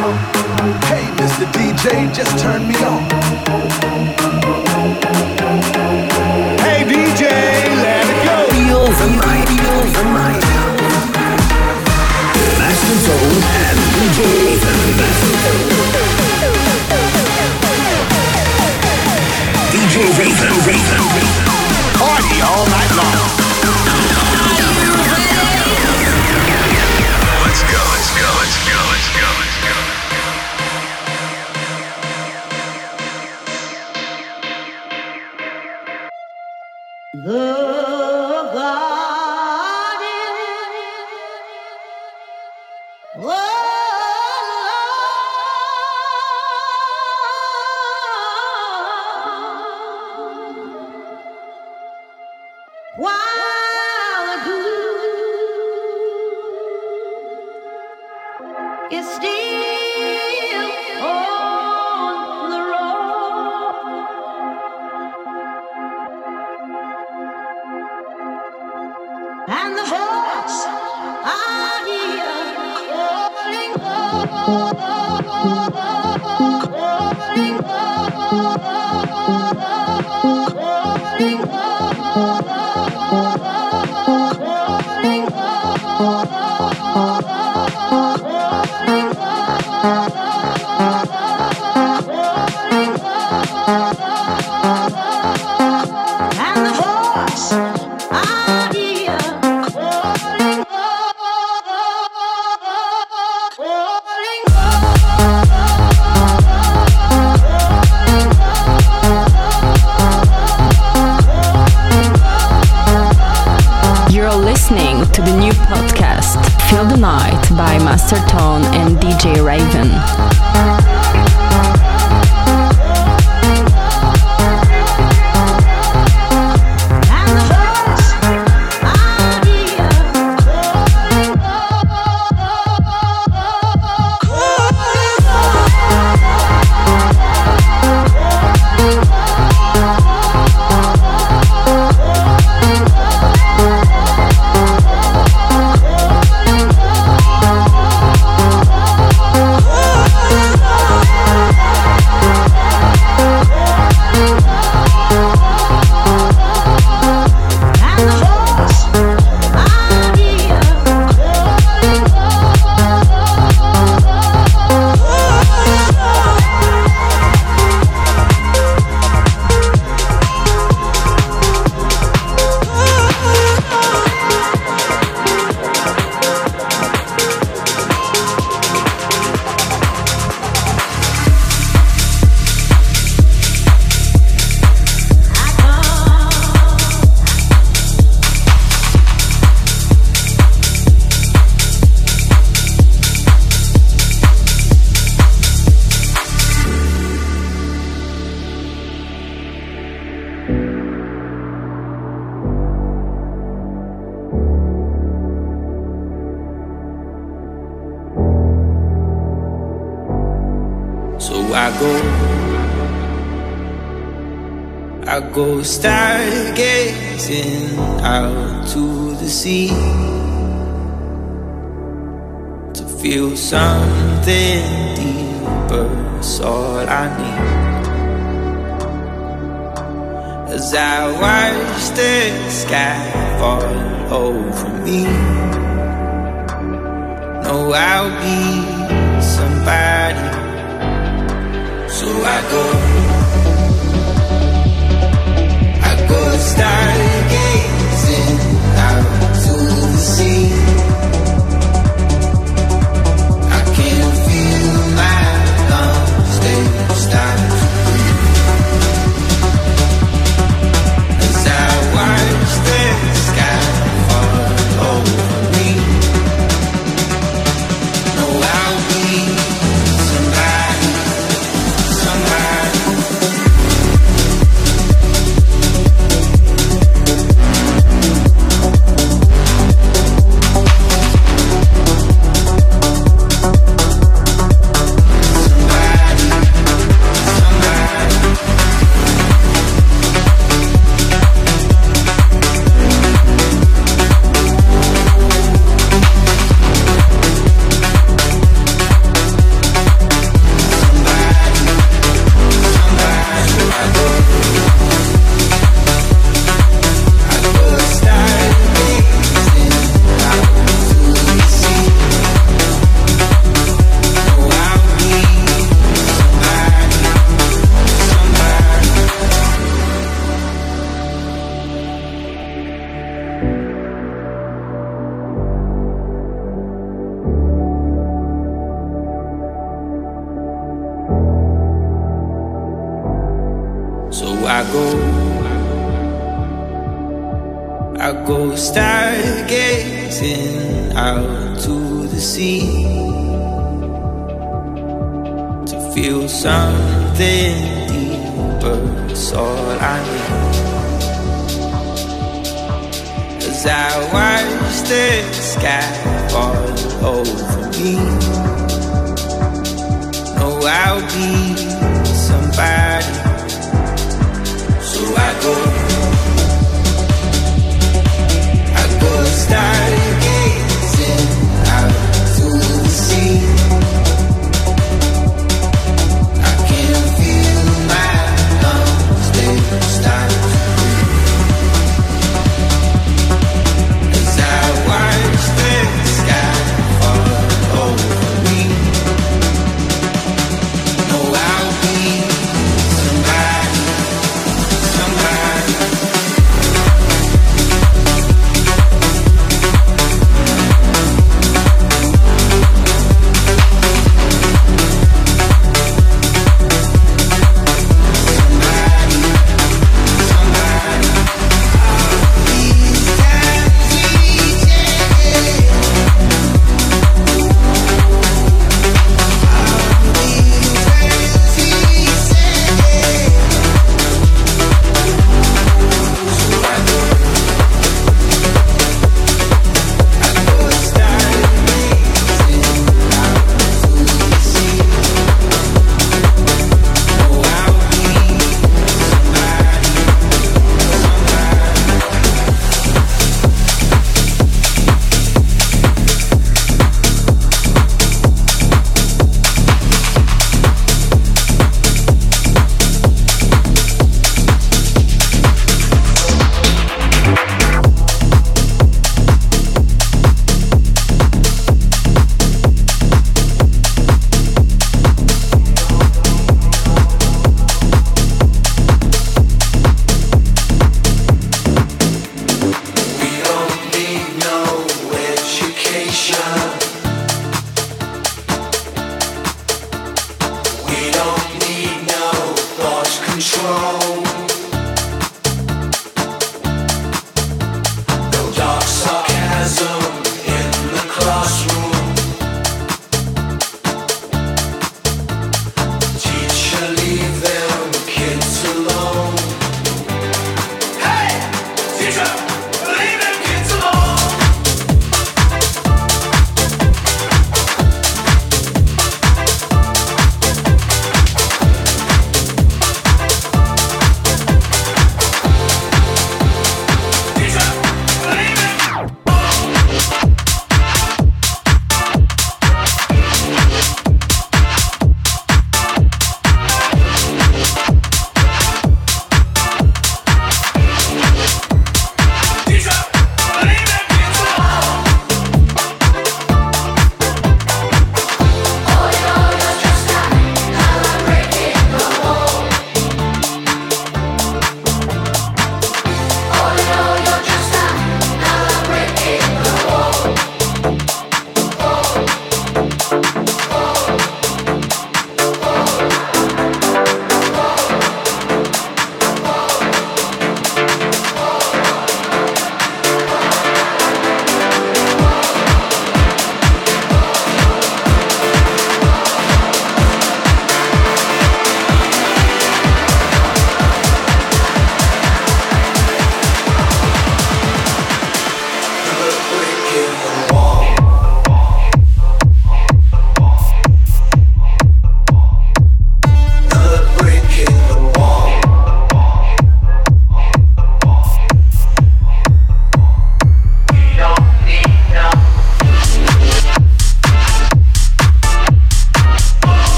Hey, Mr. DJ, just turn me on. Hey, DJ, let it go. Feel the night, feel the night. Master Soul and DJ Raven. DJ Raven, Raven. Party all night long.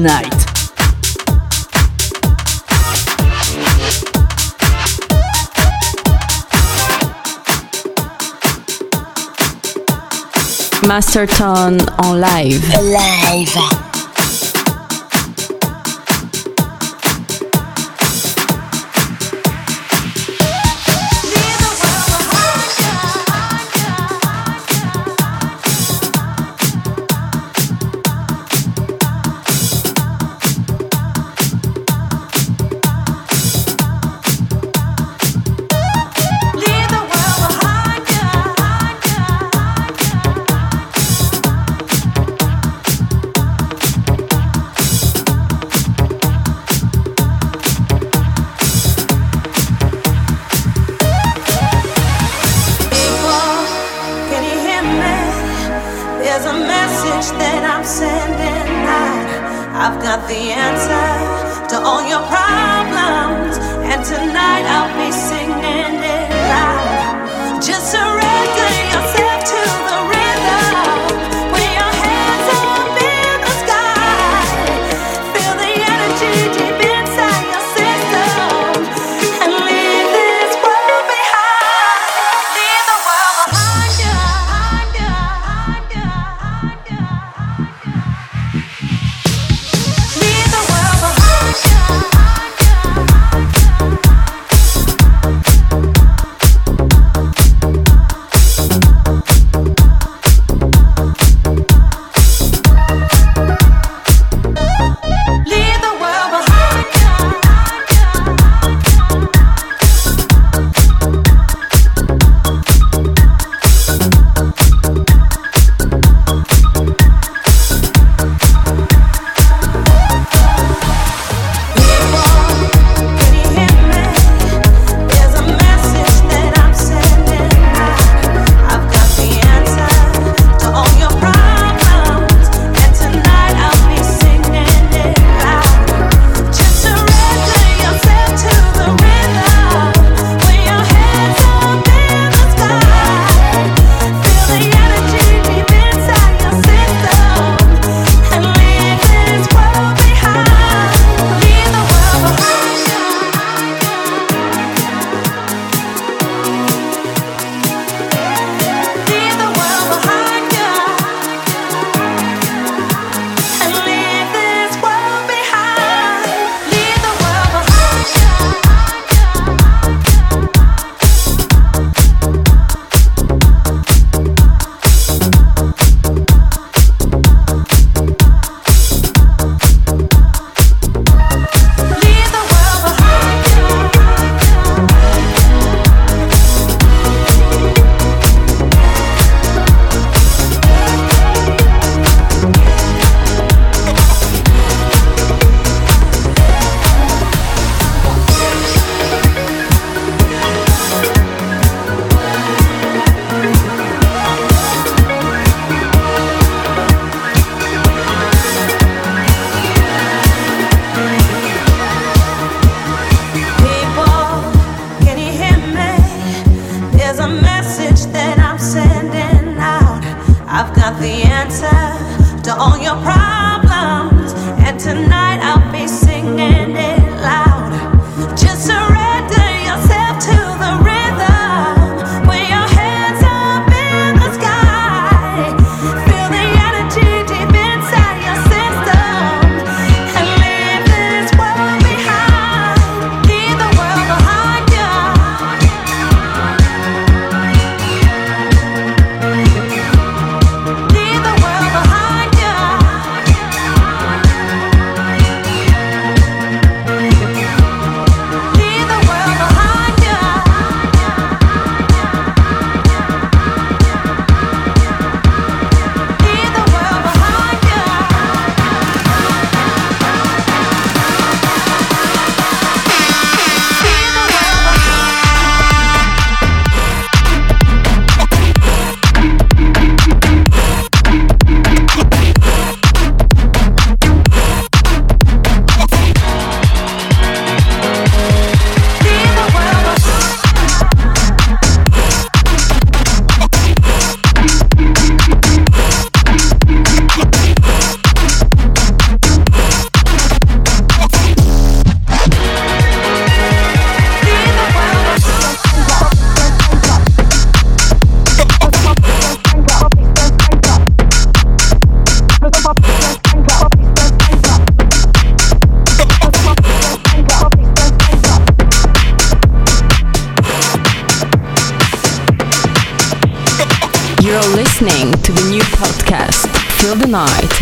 night. Master Tone en live. Live.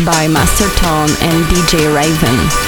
By Master Tone and DJ Raven.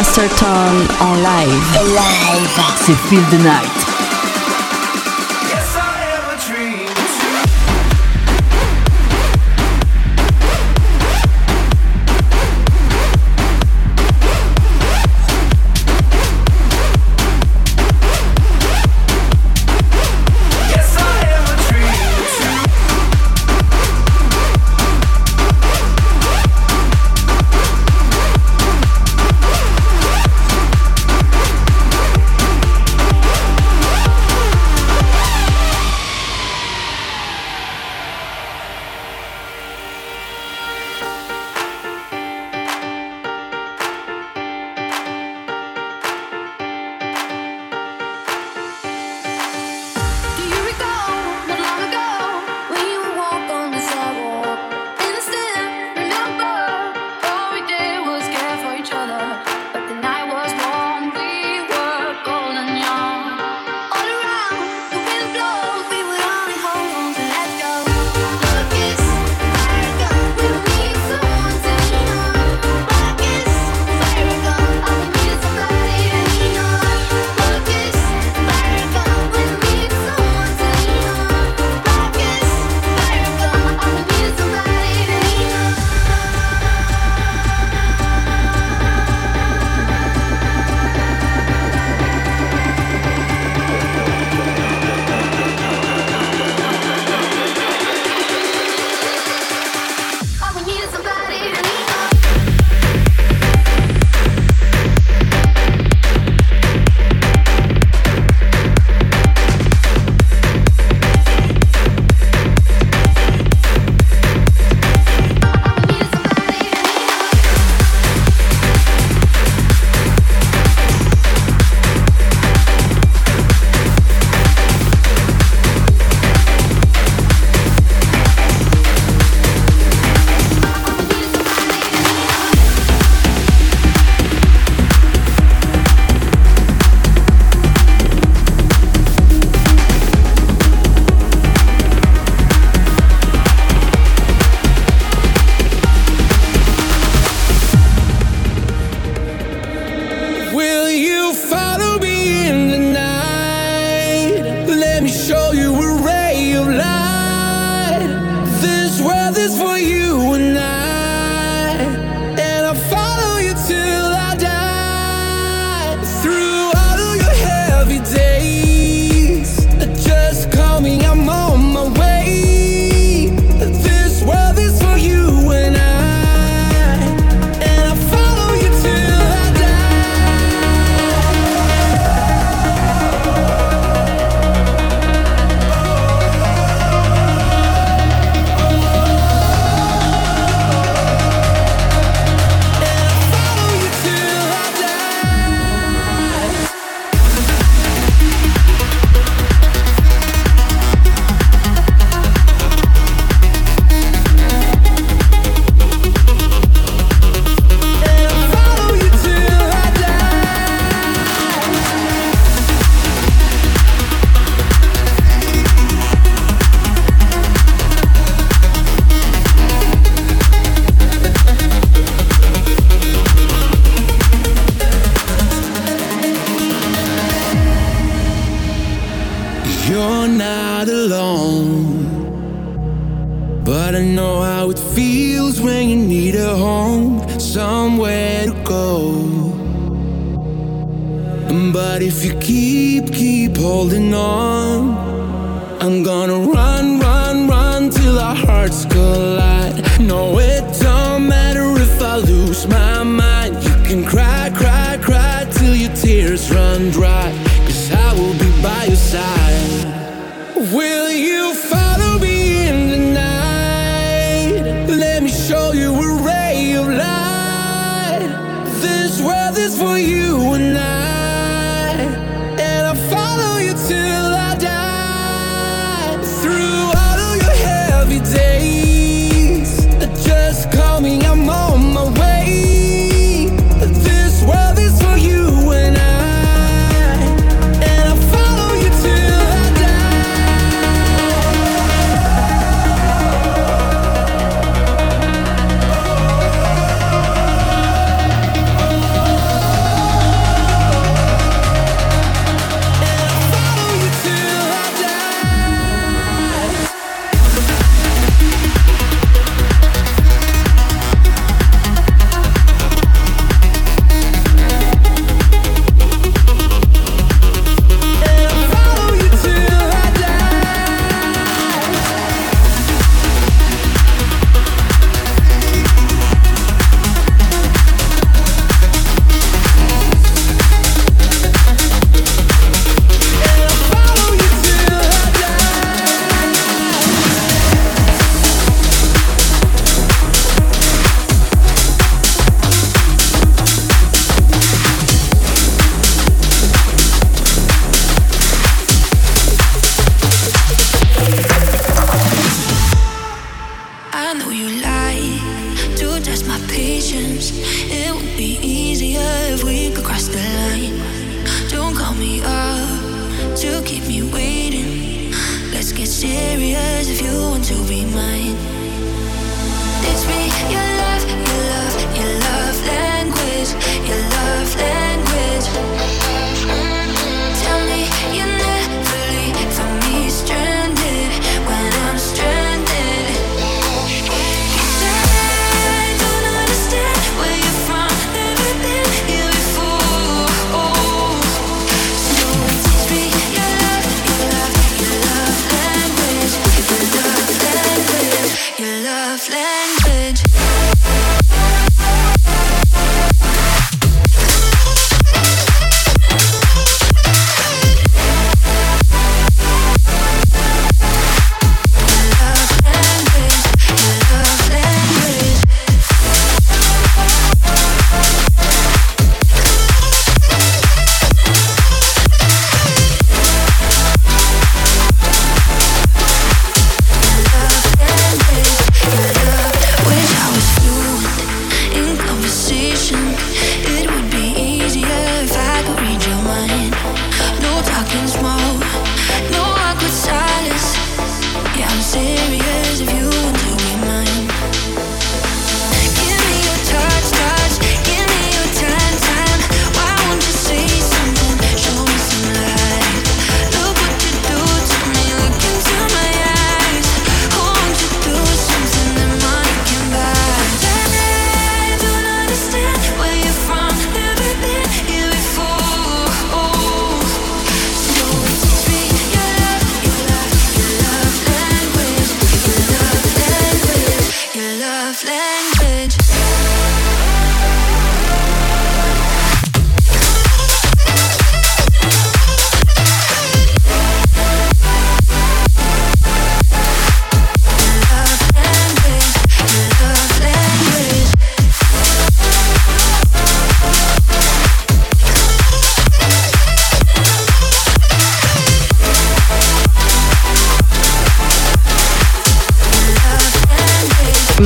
Masterton en live. Live. C'est Feel the Night.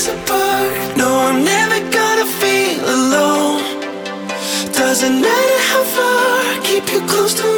us apart. No, I'm never gonna feel alone. Doesn't matter how far, keep you close to me.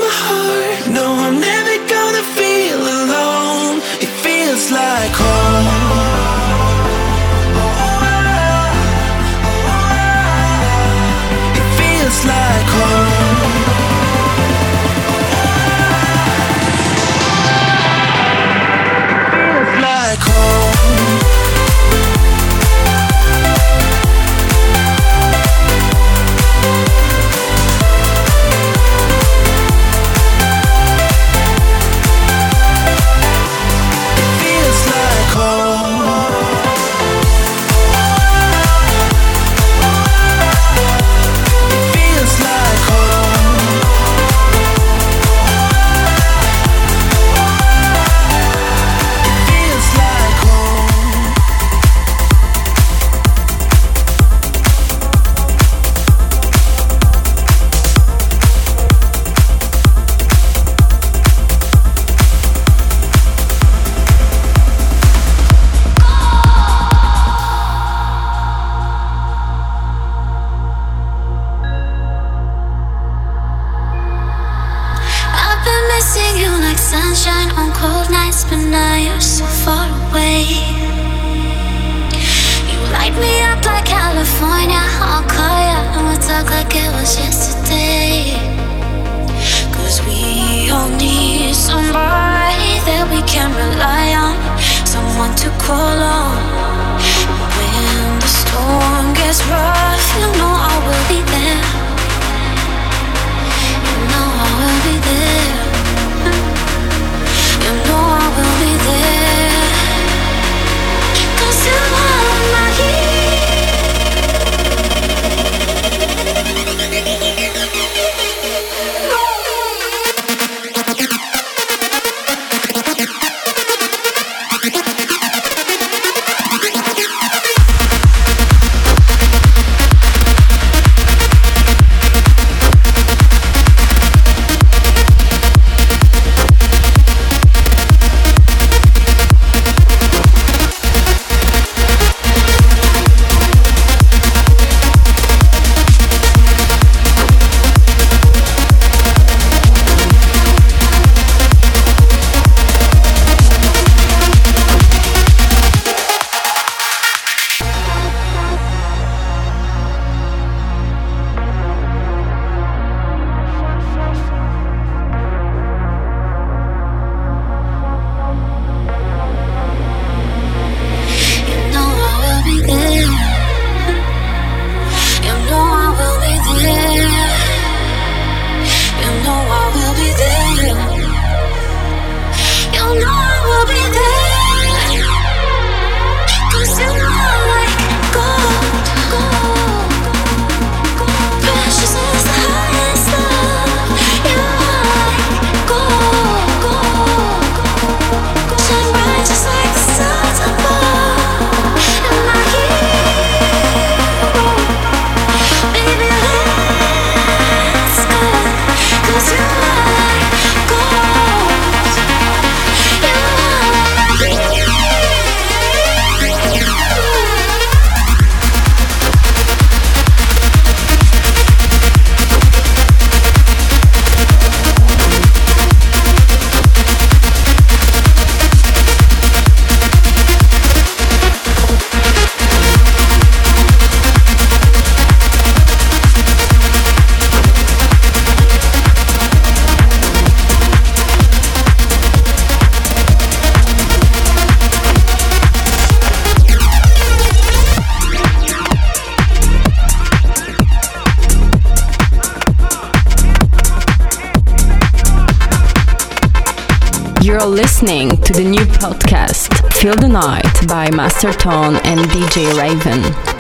Master Tone and DJ Raven.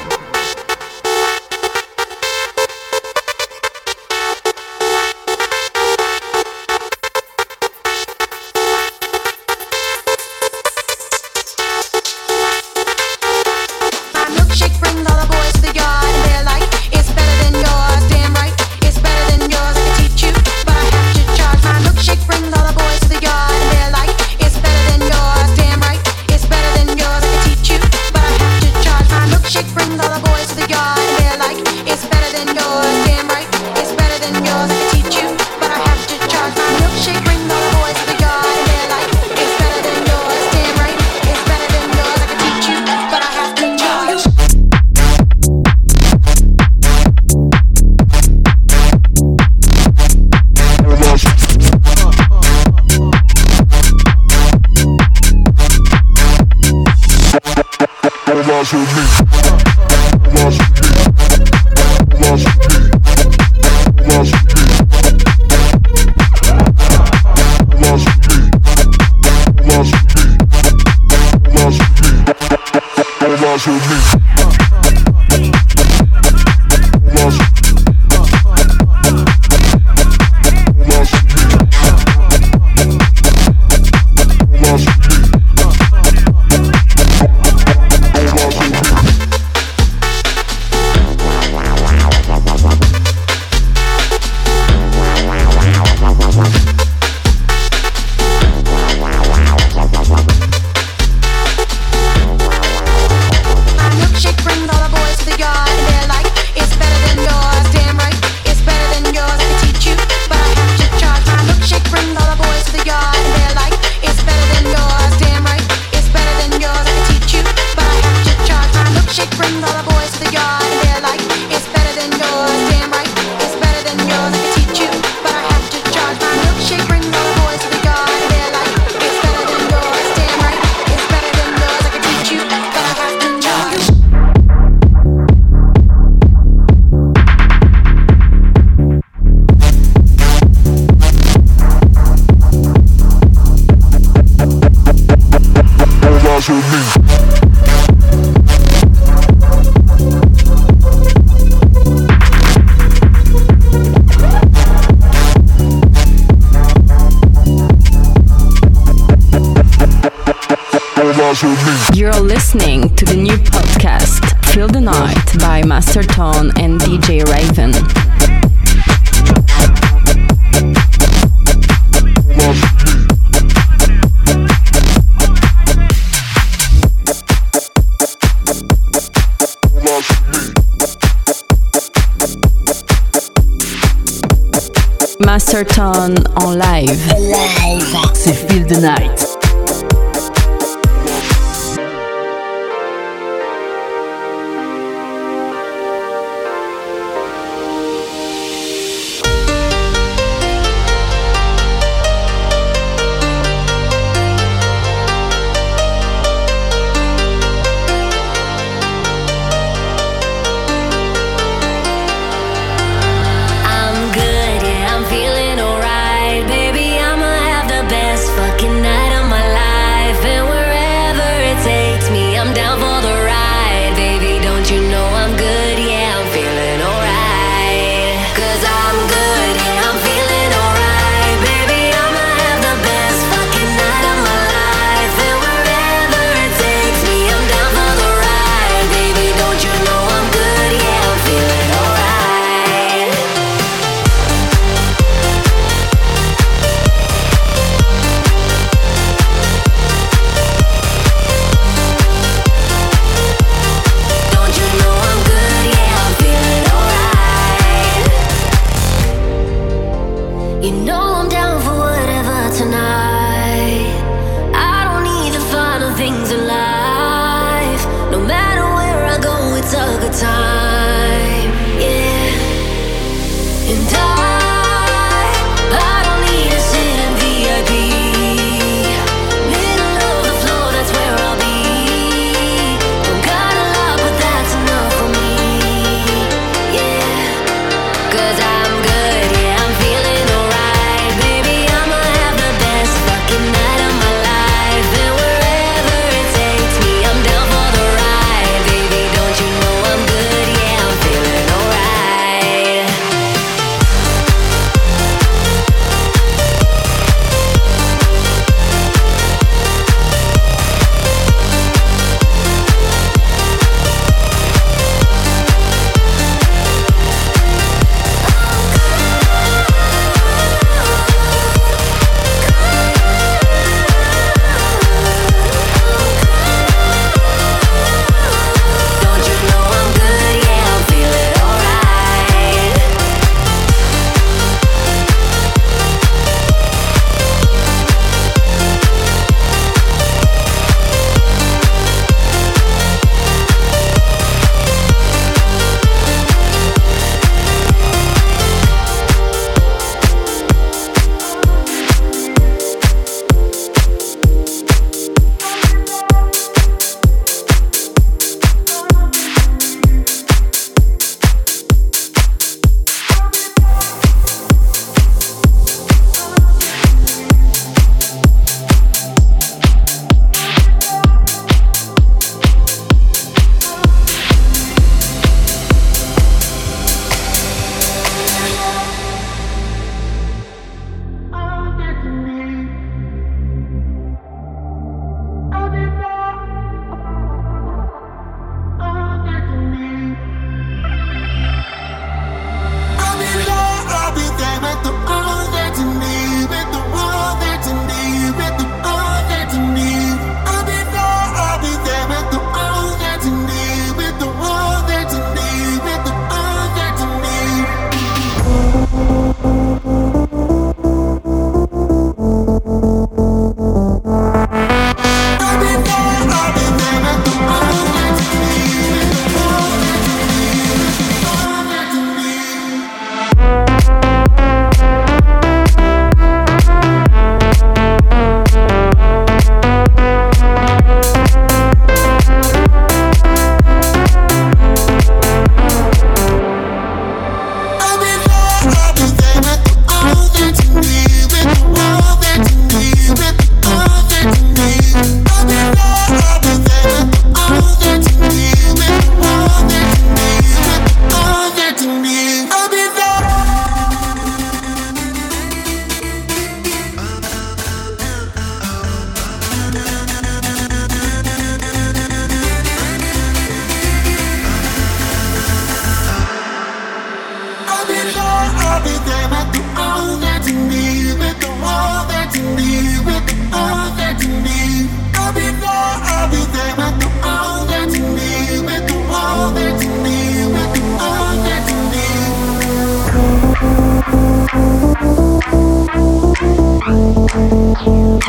Surton en live. live. C'est Feel the Night.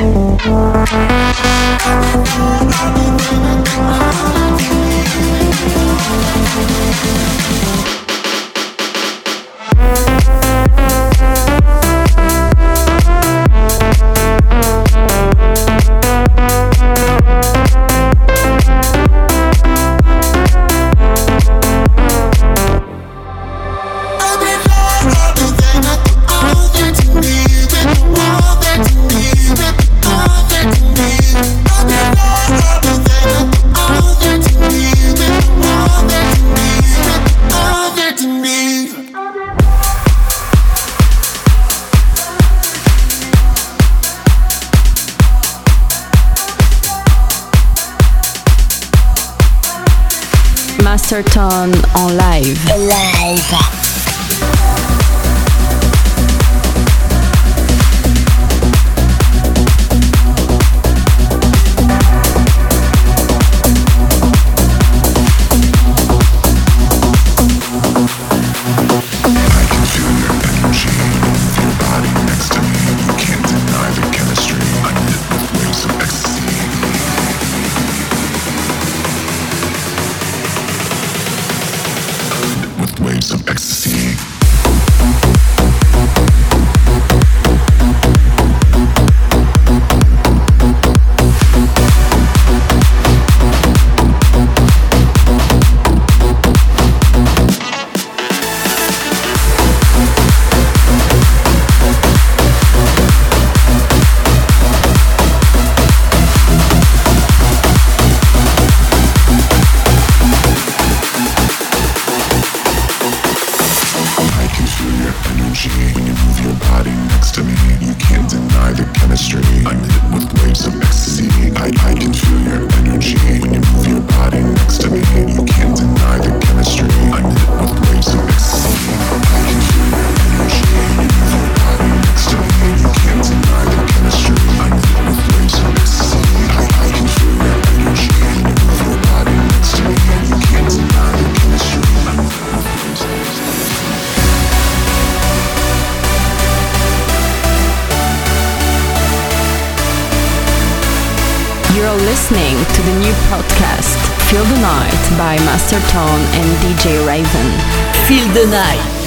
Thank you. Tone and DJ Raven. Feel the night.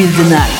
Feel the Night.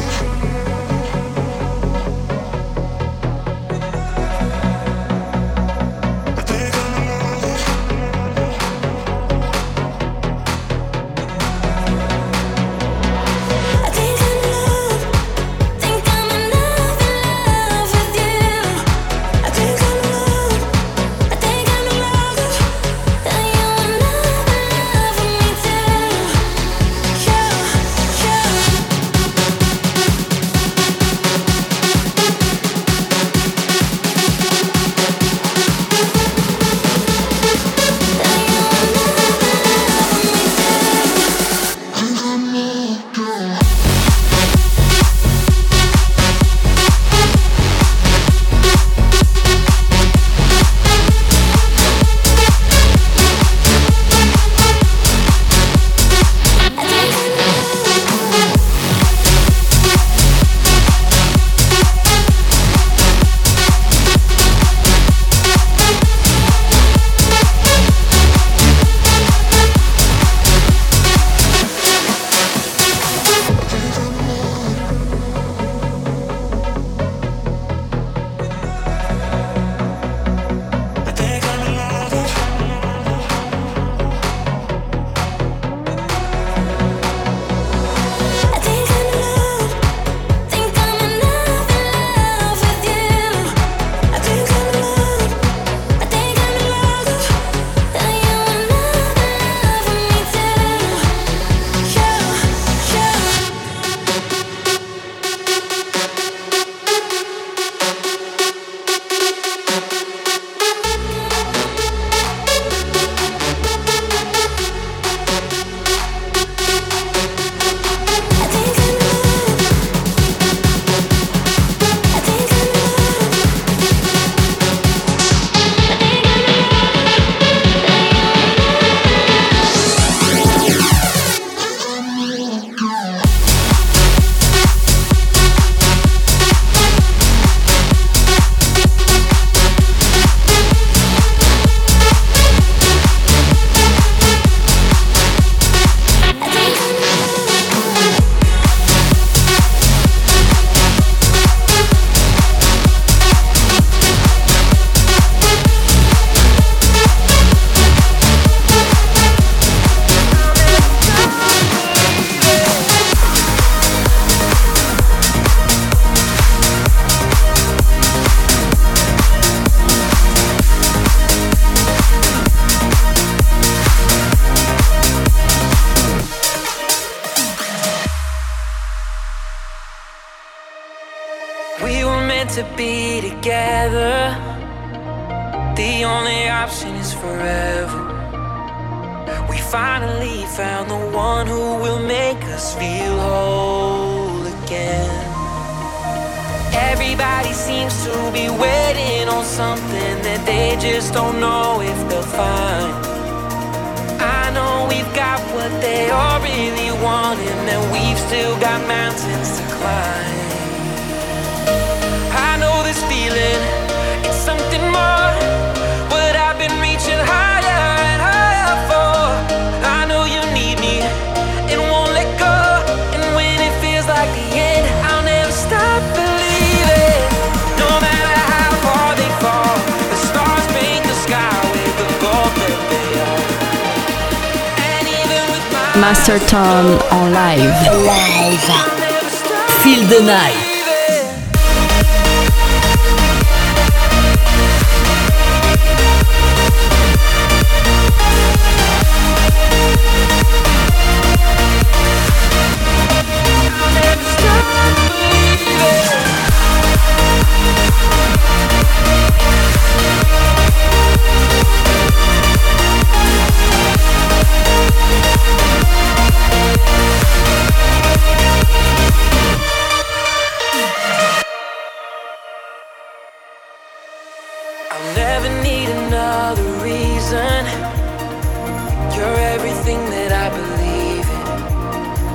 everything that I believe in.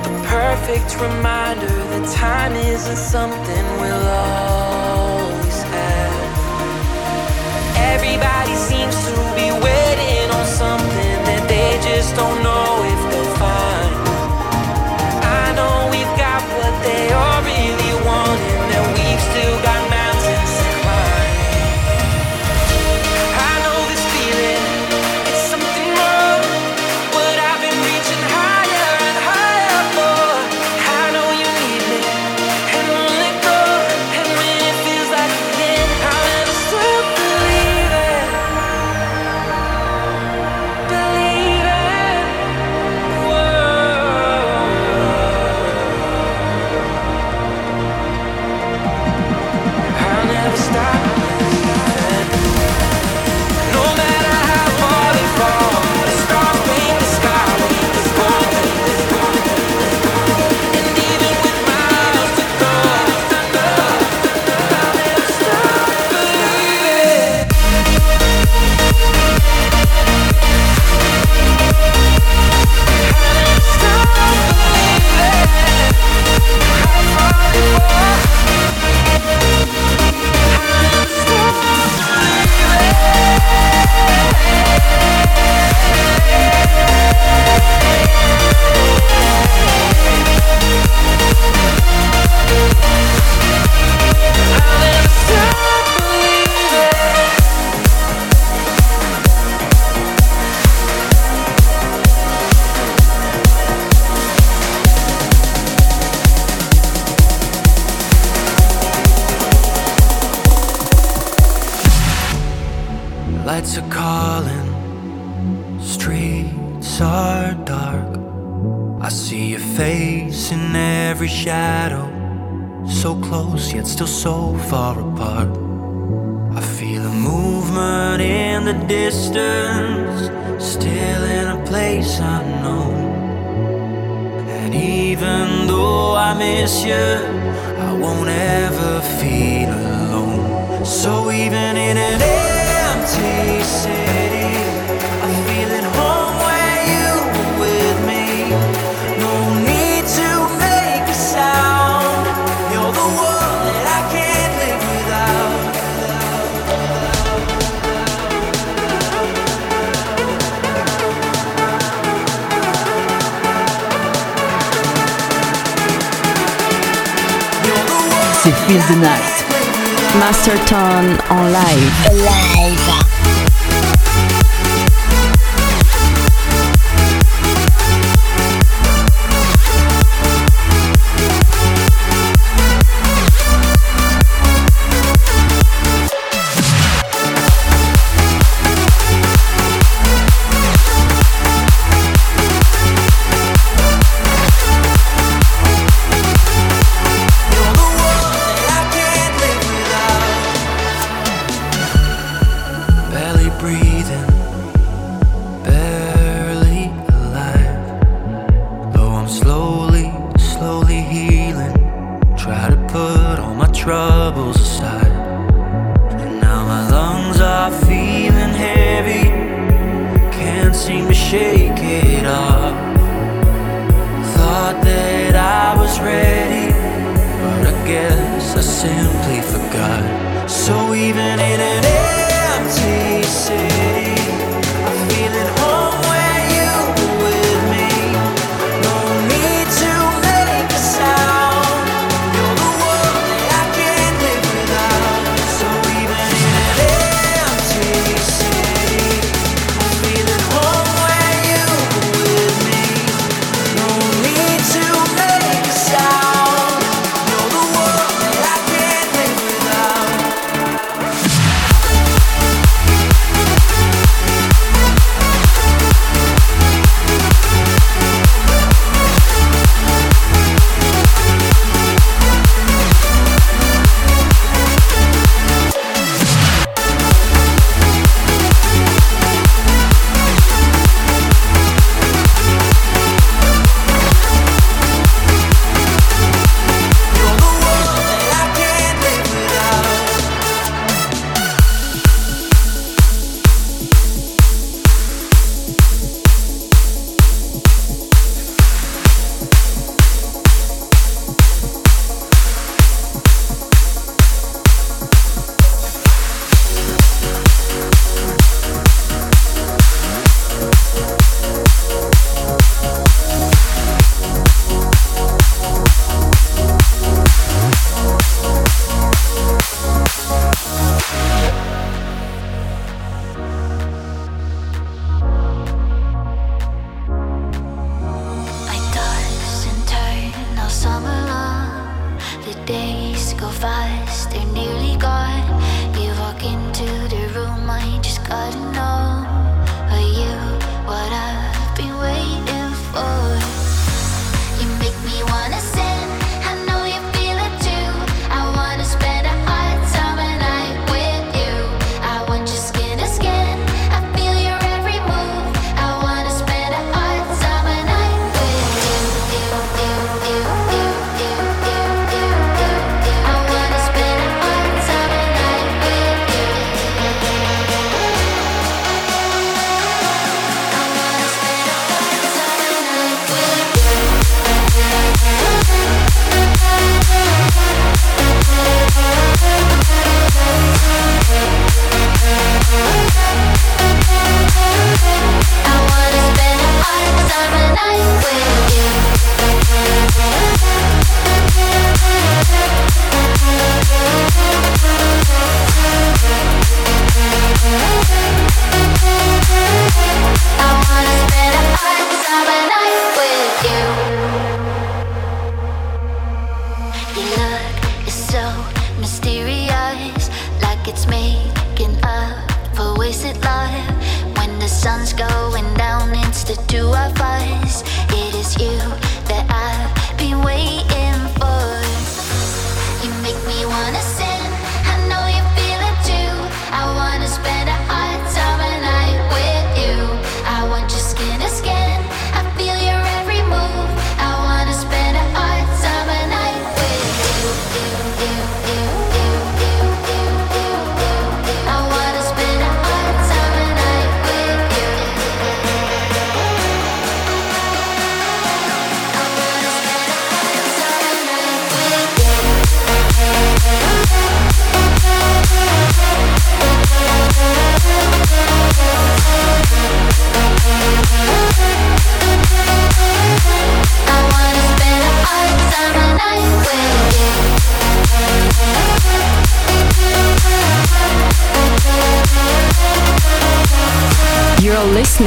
A perfect reminder that time isn't something we'll always have. Everybody seems to be waiting on something that they just don't know. still so far apart. I feel a movement in the distance, still in a place unknown. And even though I miss you, I won't ever feel. Master the night. On live. Live.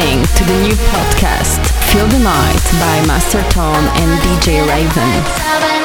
listening to the new podcast Feel the Night by Master Tone and DJ Raven.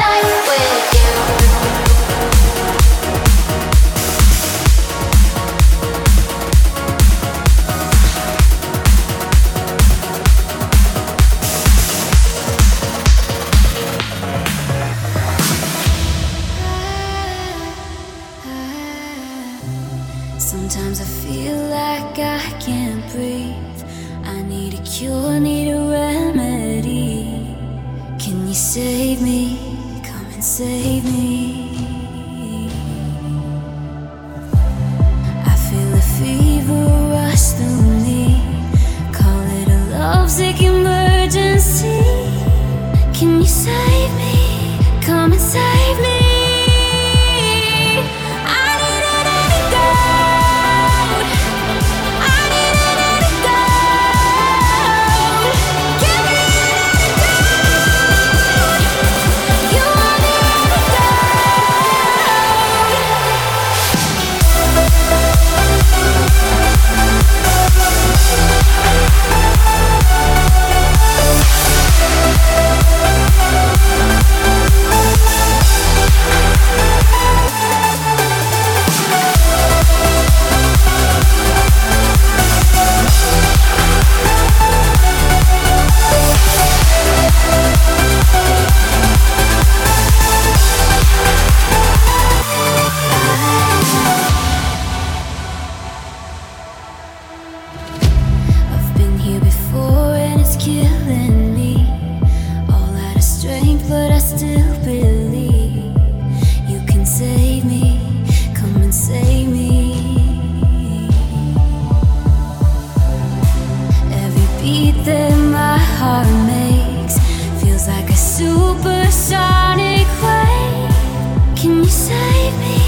that my heart makes feels like a supersonic wave. Can you save me?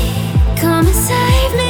Come and save me.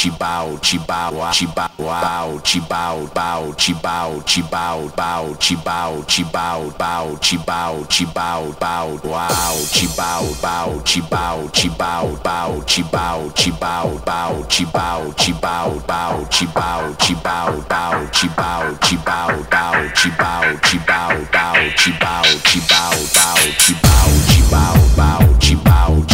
chibao chibao chibao chibao bao chibao chibao bao chibao chibao bao chibao chibao bao wow chibao bao chibao chibao bao chibao chibao bao chibao chibao bao chibao chibao bao chibao chibao bao chibao chibao bao chibao chibao bao chibao chibao bao chibao